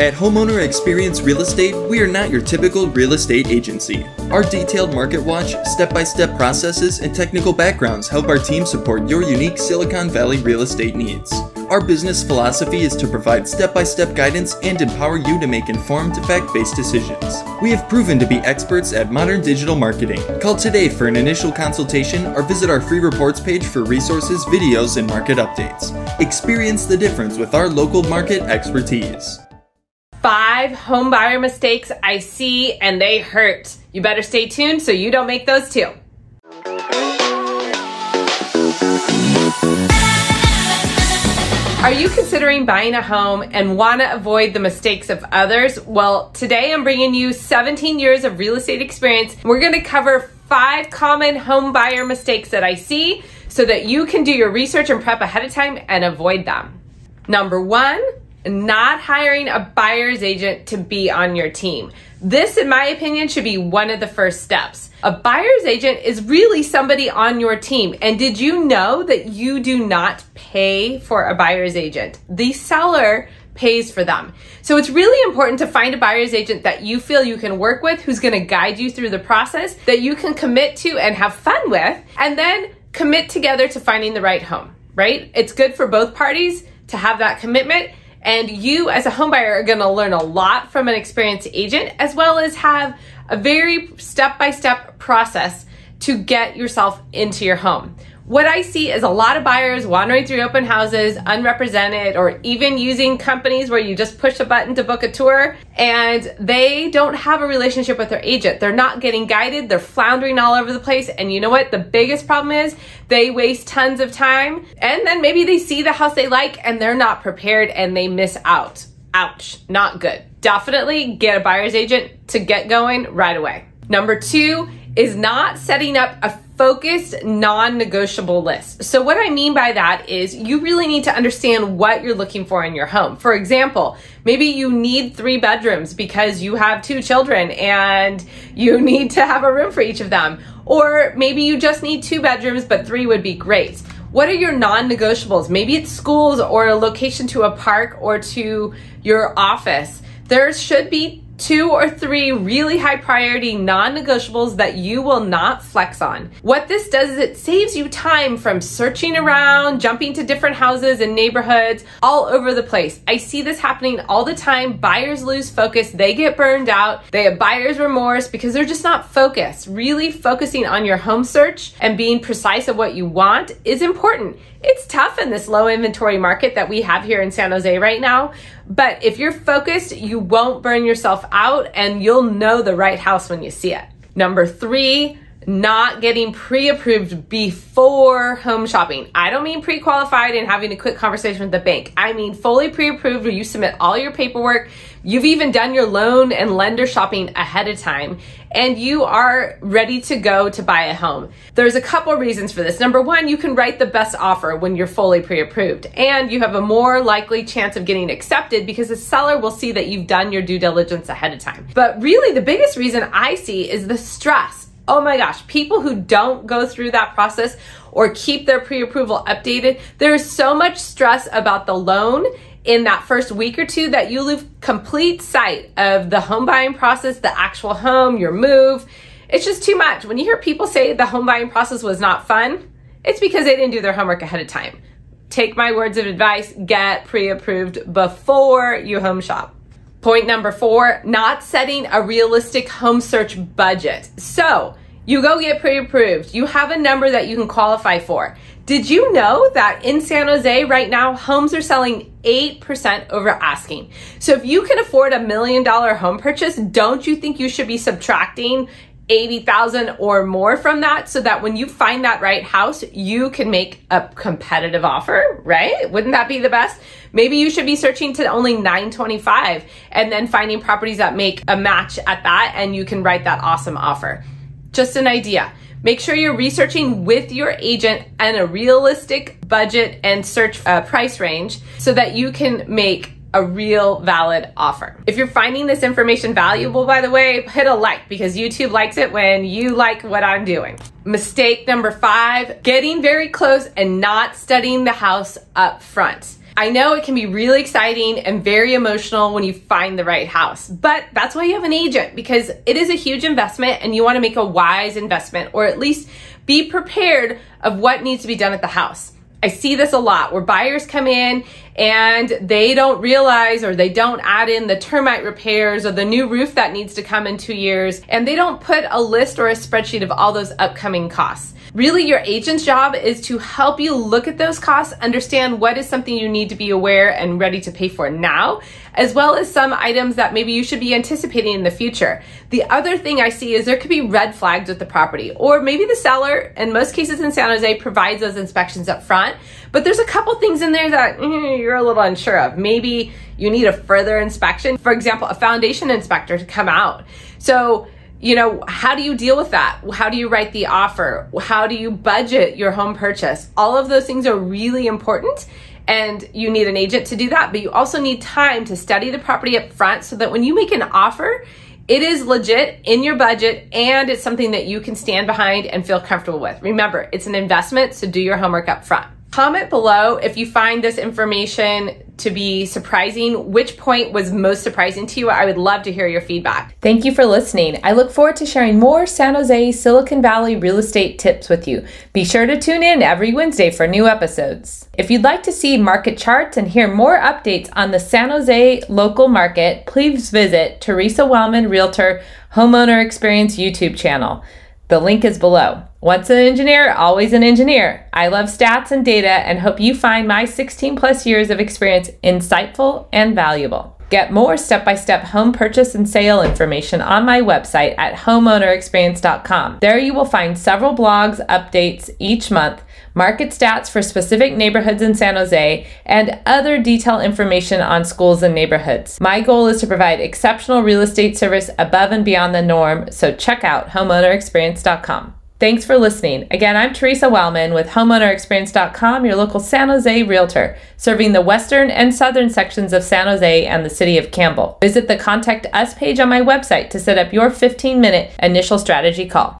At Homeowner Experience Real Estate, we are not your typical real estate agency. Our detailed market watch, step by step processes, and technical backgrounds help our team support your unique Silicon Valley real estate needs. Our business philosophy is to provide step by step guidance and empower you to make informed, fact based decisions. We have proven to be experts at modern digital marketing. Call today for an initial consultation or visit our free reports page for resources, videos, and market updates. Experience the difference with our local market expertise five home buyer mistakes I see and they hurt. You better stay tuned so you don't make those too. Are you considering buying a home and want to avoid the mistakes of others? Well, today I'm bringing you 17 years of real estate experience. We're going to cover five common home buyer mistakes that I see so that you can do your research and prep ahead of time and avoid them. Number one, not hiring a buyer's agent to be on your team. This, in my opinion, should be one of the first steps. A buyer's agent is really somebody on your team. And did you know that you do not pay for a buyer's agent? The seller pays for them. So it's really important to find a buyer's agent that you feel you can work with, who's to guide you through the process, that you can commit to and have fun with, and then commit together to finding the right home, right? It's good for both parties to have that commitment and you, as a homebuyer, are to learn a lot from an experienced agent, as well as have a very step by step process to get yourself into your home. What I see is a lot of buyers wandering through open houses, unrepresented, or even using companies where you just push a button to book a tour and they don't have a relationship with their agent. They're not getting guided, they're floundering all over the place. And you know what? The biggest problem is they waste tons of time and then maybe they see the house they like and they're not prepared and they miss out. Ouch, not good. Definitely get a buyer's agent to get going right away. Number two is not setting up a focused, non negotiable list. So, what I mean by that is you really need to understand what you're looking for in your home. For example, maybe you need three bedrooms because you have two children and you need to have a room for each of them. Or maybe you just need two bedrooms, but three would be great. What are your non negotiables? Maybe it's schools or a location to a park or to your office. There should be two or three really high priority non negotiables that you will not flex on. What this does is it saves you time from searching around, jumping to different houses and neighborhoods all over the place. I see this happening all the time. Buyers lose focus, they get burned out, they have buyer's remorse because they're just not focused. Really focusing on your home search and being precise of what you want is important. It's tough in this low inventory market that we have here in San Jose right now, but if you're focused, you won't burn yourself out and you'll know the right house when you see it. Number three, not getting pre approved before home shopping. I don't mean pre qualified and having a quick conversation with the bank. I mean fully pre approved where you submit all your paperwork. You've even done your loan and lender shopping ahead of time and you are ready to go to buy a home. There's a couple reasons for this. Number one, you can write the best offer when you're fully pre approved, and you have a more likely chance of getting accepted because the seller will see that you've done your due diligence ahead of time. But really, the biggest reason I see is the stress. Oh my gosh, people who don't go through that process or keep their pre approval updated, there's so much stress about the loan in that first week or two that you lose complete sight of the home buying process, the actual home, your move. It's just too much. When you hear people say the home buying process was not fun, it's because they didn't do their homework ahead of time. Take my words of advice, get pre approved before you home shop. Point number four, not setting a realistic home search budget. So, you go get pre approved. You have a number that you can qualify for. Did you know that in San Jose right now, homes are selling 8% over asking? So if you can afford a million dollar home purchase, don't you think you should be subtracting 80,000 or more from that so that when you find that right house, you can make a competitive offer, right? Wouldn't that be the best? Maybe you should be searching to only 925 and then finding properties that make a match at that and you can write that awesome offer. Just an idea. Make sure you're researching with your agent and a realistic budget and search uh, price range so that you can make a real valid offer. If you're finding this information valuable, by the way, hit a like because YouTube likes it when you like what I'm doing. Mistake number five getting very close and not studying the house up front. I know it can be really exciting and very emotional when you find the right house, but that's why you have an agent because it is a huge investment and you want to make a wise investment or at least be prepared of what needs to be done at the house. I see this a lot where buyers come in and they don't realize or they don't add in the termite repairs or the new roof that needs to come in two years and they don't put a list or a spreadsheet of all those upcoming costs. Really, your agent's job is to help you look at those costs, understand what is something you need to be aware and ready to pay for now, as well as some items that maybe you should be anticipating in the future. The other thing I see is there could be red flags with the property, or maybe the seller, in most cases in San Jose, provides those inspections up front, but there's a couple things in there that mm, you're a little unsure of. Maybe you need a further inspection, for example, a foundation inspector to come out. So, you know, how do you deal with that? How do you write the offer? How do you budget your home purchase? All of those things are really important and you need an agent to do that, but you also need time to study the property up front so that when you make an offer, it is legit in your budget and it's something that you can stand behind and feel comfortable with. Remember, it's an investment, so do your homework up front. Comment below if you find this information to be surprising. Which point was most surprising to you? I would love to hear your feedback. Thank you for listening. I look forward to sharing more San Jose, Silicon Valley real estate tips with you. Be sure to tune in every Wednesday for new episodes. If you'd like to see market charts and hear more updates on the San Jose local market, please visit Theresa Wellman Realtor Homeowner Experience YouTube channel. The link is below. Once an engineer, always an engineer. I love stats and data and hope you find my 16 plus years of experience insightful and valuable. Get more step by step home purchase and sale information on my website at homeownerexperience.com. There you will find several blogs, updates each month, market stats for specific neighborhoods in San Jose, and other detailed information on schools and neighborhoods. My goal is to provide exceptional real estate service above and beyond the norm, so check out homeownerexperience.com. Thanks for listening. Again, I'm Theresa Wellman with HomeownerExperience.com, your local San Jose realtor, serving the western and southern sections of San Jose and the city of Campbell. Visit the Contact Us page on my website to set up your 15 minute initial strategy call.